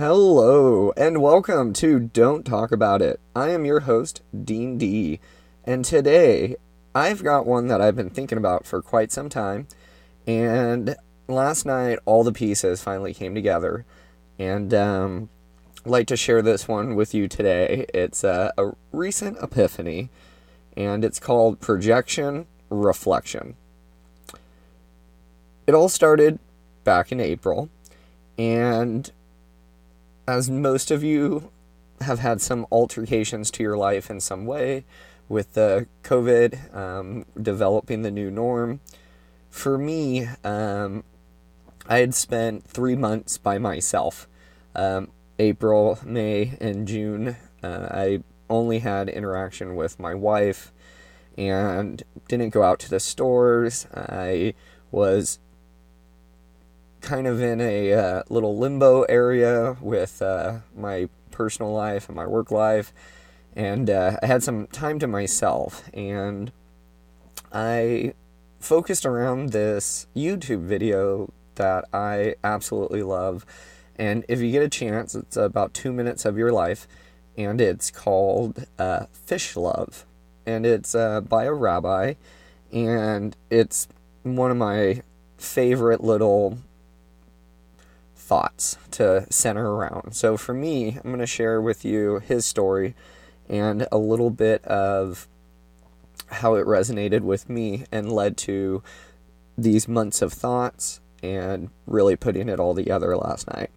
Hello, and welcome to Don't Talk About It. I am your host, Dean D, and today I've got one that I've been thinking about for quite some time. And last night, all the pieces finally came together, and um, I'd like to share this one with you today. It's uh, a recent epiphany, and it's called Projection Reflection. It all started back in April, and as most of you have had some altercations to your life in some way with the COVID um, developing the new norm. For me, um, I had spent three months by myself. Um, April, May, and June, uh, I only had interaction with my wife and didn't go out to the stores. I was kind of in a uh, little limbo area with uh, my personal life and my work life, and uh, I had some time to myself, and I focused around this YouTube video that I absolutely love. And if you get a chance, it's about two minutes of your life, and it's called uh, Fish Love, and it's uh, by a rabbi, and it's one of my favorite little thoughts to center around. So for me, I'm going to share with you his story and a little bit of how it resonated with me and led to these months of thoughts and really putting it all together last night.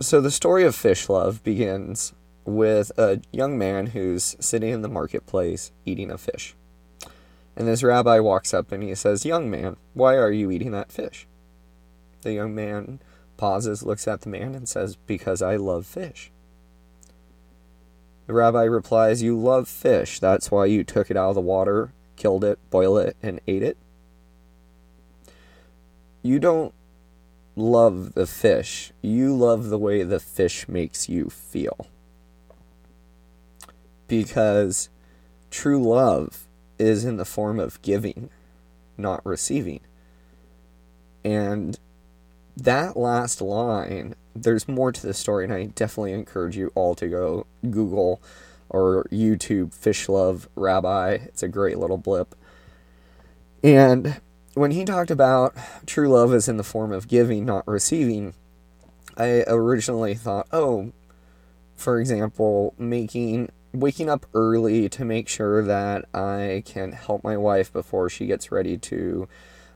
So the story of fish love begins with a young man who's sitting in the marketplace eating a fish. And this rabbi walks up and he says, Young man, why are you eating that fish? The young man pauses, looks at the man, and says, Because I love fish. The rabbi replies, You love fish. That's why you took it out of the water, killed it, boiled it, and ate it. You don't love the fish. You love the way the fish makes you feel. Because true love is in the form of giving, not receiving. And that last line, there's more to the story, and I definitely encourage you all to go Google or YouTube Fish Love Rabbi. It's a great little blip. And when he talked about true love is in the form of giving, not receiving, I originally thought, oh, for example, making waking up early to make sure that I can help my wife before she gets ready to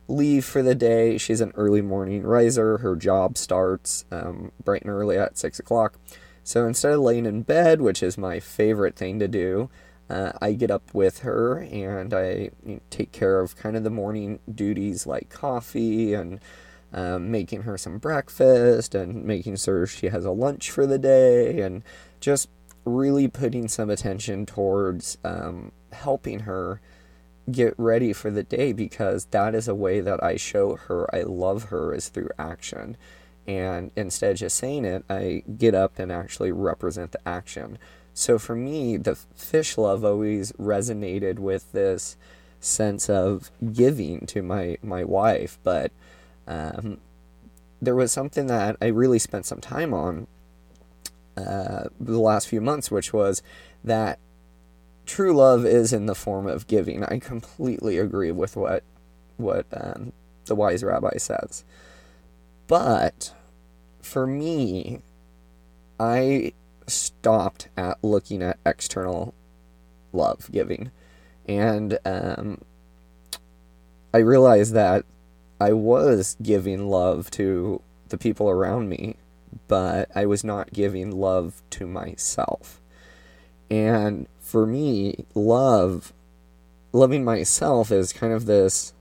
leave for the day. She's an early morning riser. Her job starts um, bright and early at six o'clock. So instead of laying in bed, which is my favorite thing to do, uh, I get up with her and I take care of kind of the morning duties like coffee and um, making her some breakfast and making sure she has a lunch for the day and just really putting some attention towards um, helping her get ready for the day because that is a way that I show her I love her is through action. And instead of just saying it, I get up and actually represent the action. So for me, the fish love always resonated with this sense of giving to my, my wife. But um, there was something that I really spent some time on uh, the last few months, which was that true love is in the form of giving. I completely agree with what what um, the wise rabbi says. But for me, I stopped at looking at external love giving, and um, I realized that I was giving love to the people around me, but I was not giving love to myself. And for me, love, loving myself is kind of this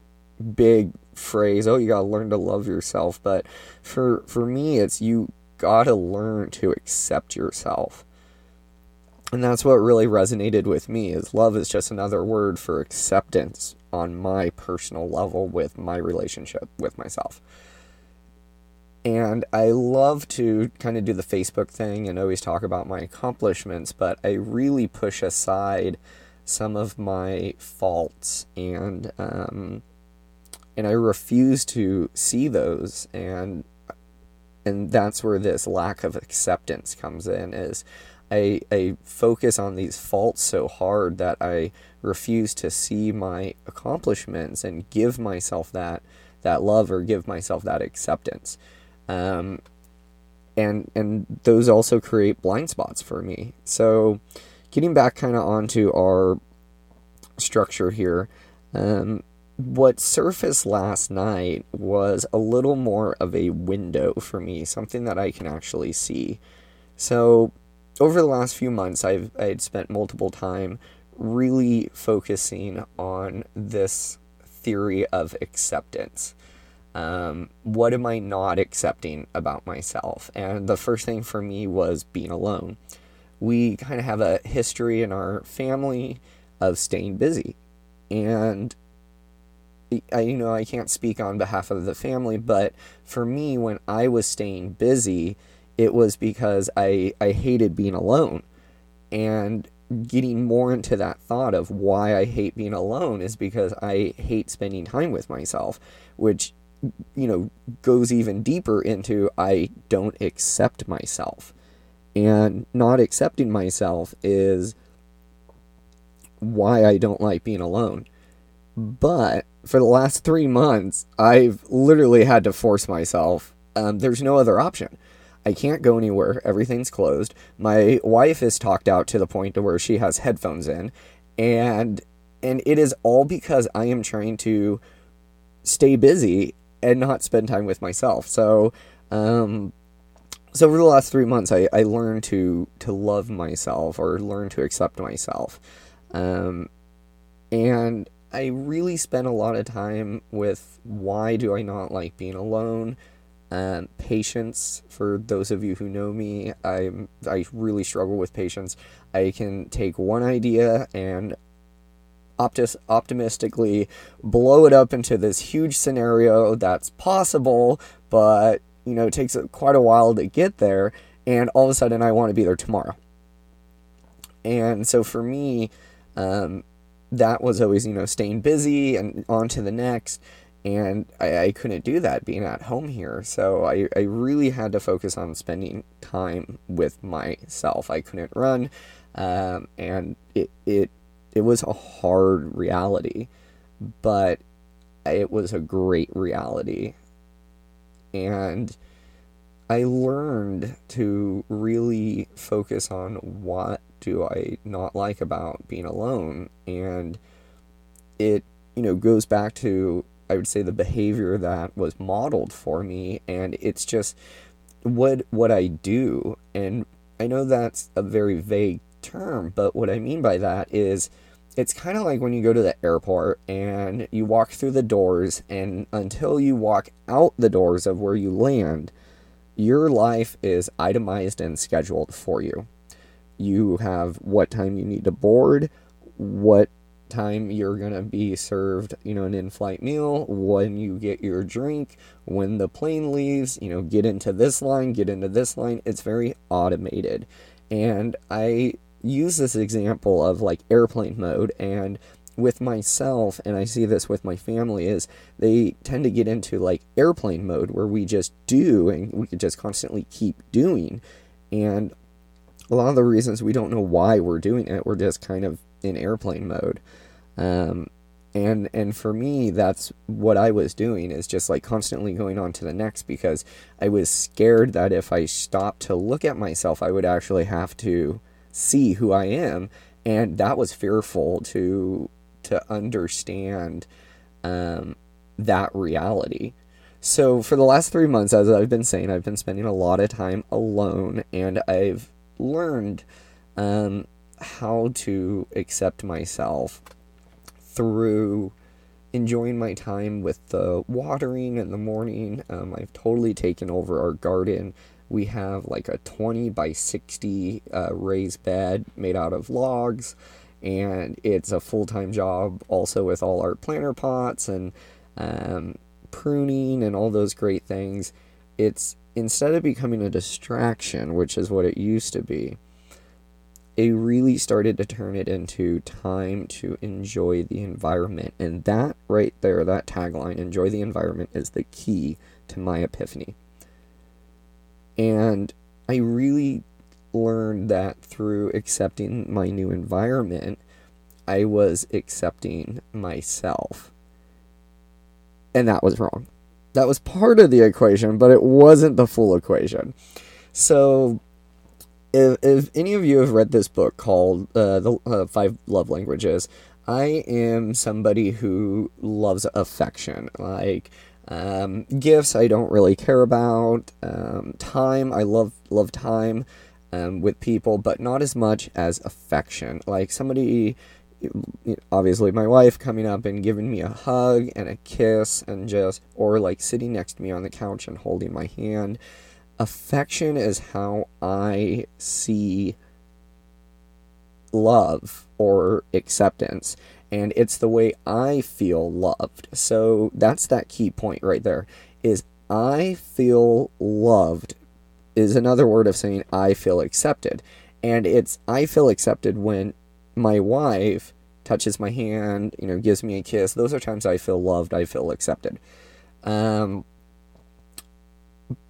big phrase. Oh, you gotta learn to love yourself. But for for me, it's you gotta learn to accept yourself. And that's what really resonated with me is love is just another word for acceptance on my personal level with my relationship with myself. And I love to kind of do the Facebook thing and always talk about my accomplishments, but I really push aside some of my faults and um, and I refuse to see those. And and that's where this lack of acceptance comes in is I, I focus on these faults so hard that I refuse to see my accomplishments and give myself that that love or give myself that acceptance. Um, and and those also create blind spots for me. So getting back kind of onto our structure here, um, what surfaced last night was a little more of a window for me, something that I can actually see. So over the last few months, I've I'd spent multiple time really focusing on this theory of acceptance. Um, what am I not accepting about myself? And the first thing for me was being alone. We kind of have a history in our family of staying busy. And I, you know, I can't speak on behalf of the family, but for me, when I was staying busy, it was because I, I hated being alone. And getting more into that thought of why I hate being alone is because I hate spending time with myself, which, you know, goes even deeper into I don't accept myself. And not accepting myself is why I don't like being alone. But for the last three months, I've literally had to force myself. Um, there's no other option. I can't go anywhere. Everything's closed. My wife is talked out to the point to where she has headphones in, and and it is all because I am trying to stay busy and not spend time with myself. So, um, so over the last three months, I, I learned to to love myself or learn to accept myself, um, and I really spent a lot of time with why do I not like being alone? Um, patience. For those of you who know me i i really struggle with patience. I can take one idea and optis- optimistically blow it up into this huge scenario that's possible but you know it takes quite a while to get there and all of a sudden i want to be there tomorrow and so for me um, that was always you know staying busy and on to the next and I, I couldn't do that being at home here. So I, I really had to focus on spending time with myself. I couldn't run, um, and it it it was a hard reality, but it was a great reality, and I learned to really focus on what do I not like about being alone, and it you know goes back to I would say the behavior that was modeled for me. And it's just what what I do. And I know that's a very vague term but what I mean by that is it's kind of like when you go to the airport and you walk through the doors and until you walk out the doors of where you land your life is itemized and scheduled for you you have what time you need to board what time you're going to be served, you know, an in-flight meal, when you get your drink, when the plane leaves, you know, get into this line, get into this line. It's very automated. And I use this example of like airplane mode and with myself and I see this with my family is they tend to get into like airplane mode where we just do and we could just constantly keep doing. And a lot of the reasons we don't know why we're doing it, we're just kind of in airplane mode. Um, and and for me, that's what I was doing is just like constantly going on to the next because I was scared that if I stopped to look at myself, I would actually have to see who I am, and that was fearful to to understand um, that reality. So for the last three months, as I've been saying, I've been spending a lot of time alone, and I've learned um, how to accept myself through enjoying my time with the watering in the morning. Um, I've totally taken over our garden. We have like a 20 by 60 uh, raised bed made out of logs, and it's a full time job also with all our planter pots and um, pruning and all those great things. It's instead of becoming a distraction, which is what it used to be, it really started to turn it into time to enjoy the environment. And that right there, that tagline, enjoy the environment, is the key to my epiphany. And I really learned that through accepting my new environment, I was accepting myself. And that was wrong. That was part of the equation, but it wasn't the full equation. So, if, if any of you have read this book called uh, The uh, Five Love Languages, I am somebody who loves affection. Like, um, gifts, I don't really care about. Um, time, I love love time um, with people, but not as much as affection. Like somebody, obviously my wife coming up and giving me a hug and a kiss, and just or like sitting next to me on the couch and holding my hand. Affection is how I see love or acceptance and it's the way I feel loved. So that's that key point right there is I feel loved is another word of saying I feel accepted. And it's I feel accepted when my wife touches my hand, you know, gives me a kiss. Those are times I feel loved, I feel accepted. Um,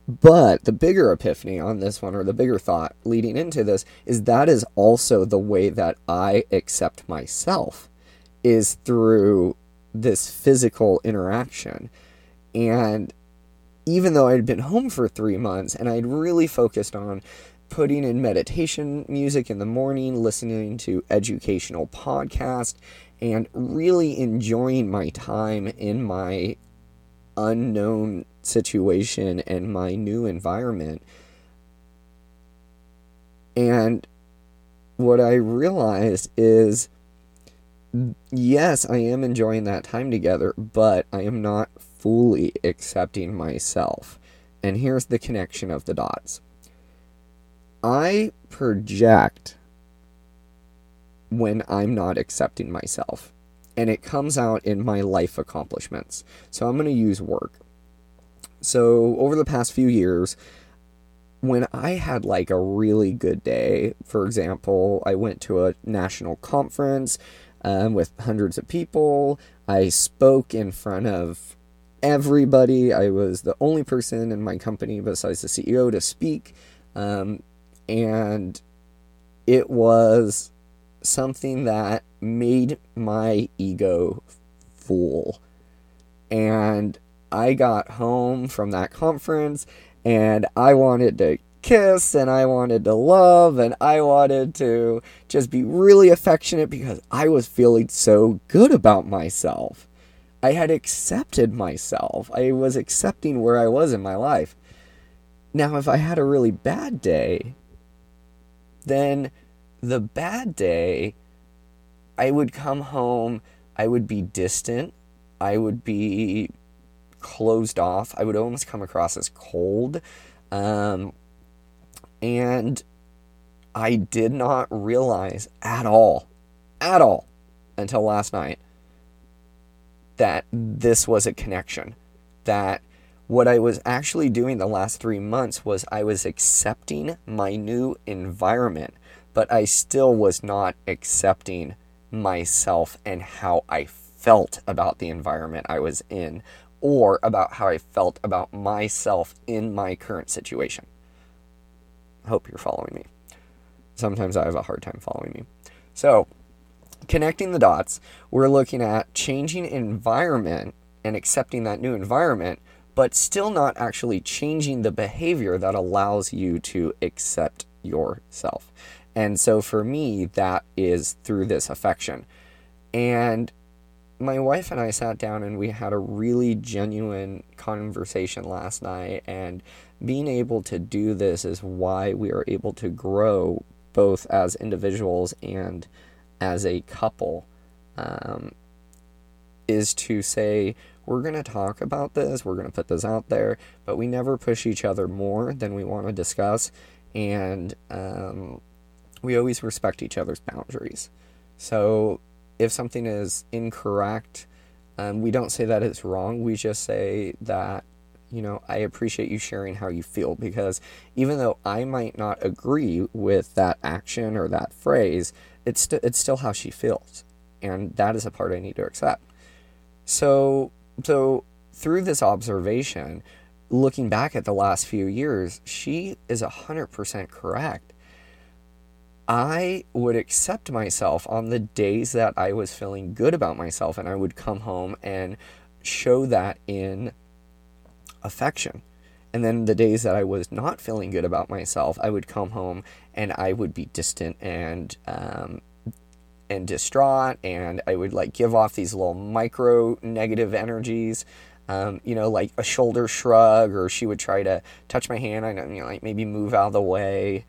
but the bigger epiphany on this one, or the bigger thought leading into this, is that is also the way that I accept myself is through this physical interaction. And even though I'd been home for three months and I'd really focused on putting in meditation music in the morning, listening to educational podcasts, and really enjoying my time in my unknown situation and my new environment. And what I realized is yes, I am enjoying that time together, but I am not fully accepting myself. And here's the connection of the dots I project when I'm not accepting myself, and it comes out in my life accomplishments. So I'm going to use work. So over the past few years, when I had like a really good day, for example, I went to a national conference um, with hundreds of people. I spoke in front of everybody. I was the only person in my company besides the CEO to speak. Um, and it was something that made my ego full. And I got home from that conference and I wanted to kiss and I wanted to love and I wanted to just be really affectionate because I was feeling so good about myself. I had accepted myself. I was accepting where I was in my life. Now, if I had a really bad day, then the bad day, I would come home, I would be distant, I would be closed off, I would almost come across as cold. Um, and I did not realize at all, at all, until last night, that this was a connection. That what I was actually doing the last three months was I was accepting my new environment, but I still was not accepting myself and how I felt about the environment I was in or about how I felt about myself in my current situation hope you're following me. Sometimes I have a hard time following me. So, connecting the dots, we're looking at changing environment and accepting that new environment, but still not actually changing the behavior that allows you to accept yourself. And so for me, that is through this affection. And my wife and I sat down and we had a really genuine conversation last night. And being able to do this is why we are able to grow both as individuals and as a couple. Um, is to say, we're going to talk about this, we're going to put this out there, but we never push each other more than we want to discuss. And um, we always respect each other's boundaries. So if something is incorrect, um, we don't say that it's wrong. We just say that, you know, I appreciate you sharing how you feel because even though I might not agree with that action or that phrase, it's, st- it's still how she feels. And that is a part I need to accept. So, so through this observation, looking back at the last few years, she is 100% correct. I would accept myself on the days that I was feeling good about myself, and I would come home and show that in affection. And then the days that I was not feeling good about myself, I would come home and I would be distant and um, and distraught, and I would like give off these little micro negative energies. Um, you know, like a shoulder shrug, or she would try to touch my hand. Know, you know, like maybe move out of the way,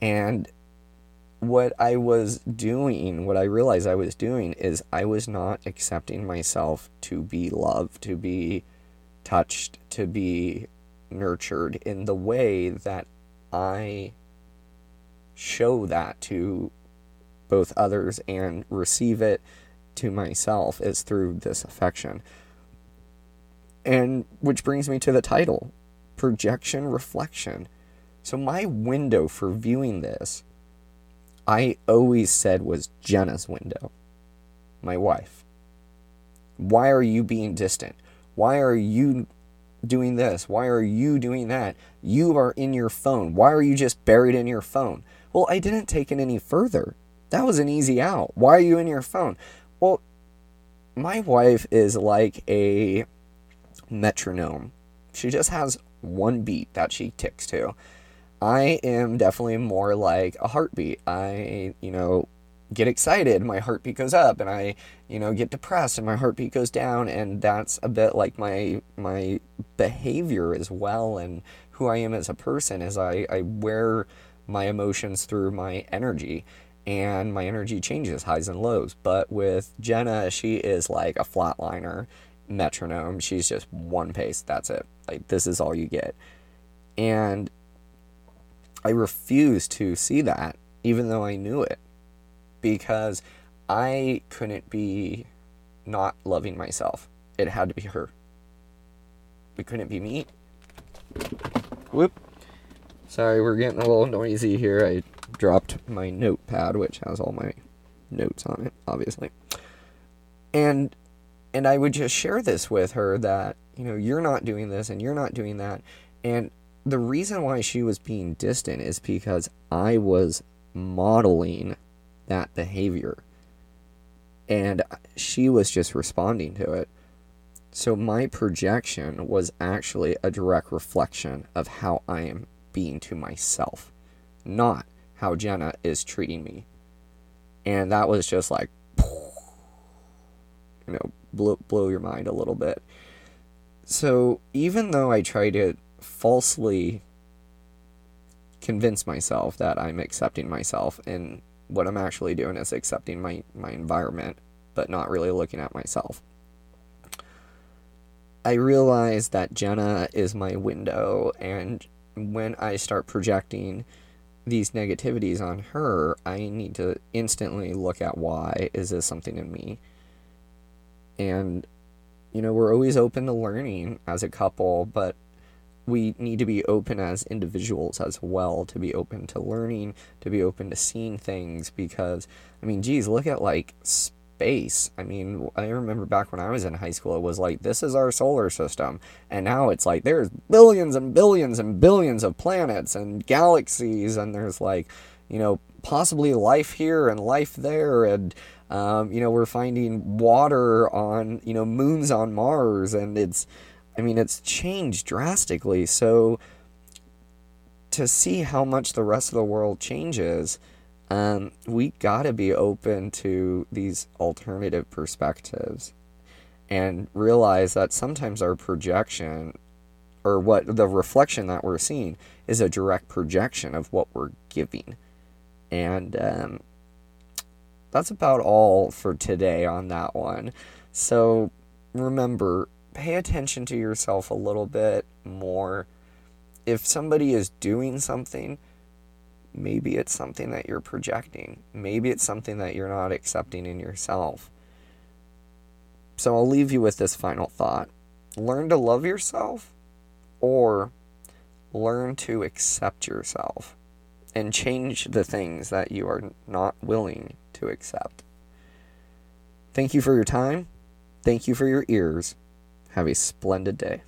and what I was doing, what I realized I was doing, is I was not accepting myself to be loved, to be touched, to be nurtured in the way that I show that to both others and receive it to myself is through this affection. And which brings me to the title projection reflection. So, my window for viewing this I always said was Jenna's window, my wife. Why are you being distant? Why are you doing this? Why are you doing that? You are in your phone. Why are you just buried in your phone? Well, I didn't take it any further. That was an easy out. Why are you in your phone? Well, my wife is like a metronome. She just has one beat that she ticks to. I am definitely more like a heartbeat. I, you know, get excited, my heartbeat goes up, and I, you know, get depressed and my heartbeat goes down, and that's a bit like my my behavior as well, and who I am as a person is I, I wear my emotions through my energy and my energy changes highs and lows. But with jenna she is like a flatliner metronome. She's just one pace. That's it. Like this is all you get. And I refuse to see that, even though I knew it, because I couldn't be not loving myself. It had to be her. It couldn't be me. Whoop. Sorry, we're getting a little noisy here. I dropped my notepad, which has all my notes on it, obviously. And and I would just share this with her that, you know, you're not doing this and you're not doing that. And the reason why she was being distant is because I was modeling that behavior. And she was just responding to it. So my projection was actually a direct reflection of how I am being to myself, not how Jenna is treating me. And that was just like, you know, blow, blow your mind a little bit. So even though I try to falsely convince myself that I'm accepting myself and what I'm actually doing is accepting my, my environment, but not really looking at myself. I realize that Jenna is my window, and when I start projecting these negativities on her, I need to instantly look at why. Is this something in me? And, you know, we're always open to learning as a couple, but we need to be open as individuals as well to be open to learning to be open to seeing things because i mean geez look at like space. I mean i remember back when i was in high school it was like this is our solar system. And now it's like there's billions and billions and billions of planets and galaxies and there's like you know possibly life here and life there. And um, you know we're finding water on you know moons on mars and it's I mean, it's changed drastically. So to see how much the rest of the world changes, um, we got to be open to these alternative perspectives and realize that sometimes our projection or what the reflection that we're seeing is a direct projection of what we're giving. And um, that's about all for today on that one. So remember, pay attention to yourself a little bit more. If somebody is doing something, maybe it's something that you're projecting. Maybe it's something that you're not accepting in yourself. So I'll leave you with this final thought learn to love yourself or learn to accept yourself and change the things that you are not willing to accept. Thank you for your time. Thank you for your ears. Have a splendid day.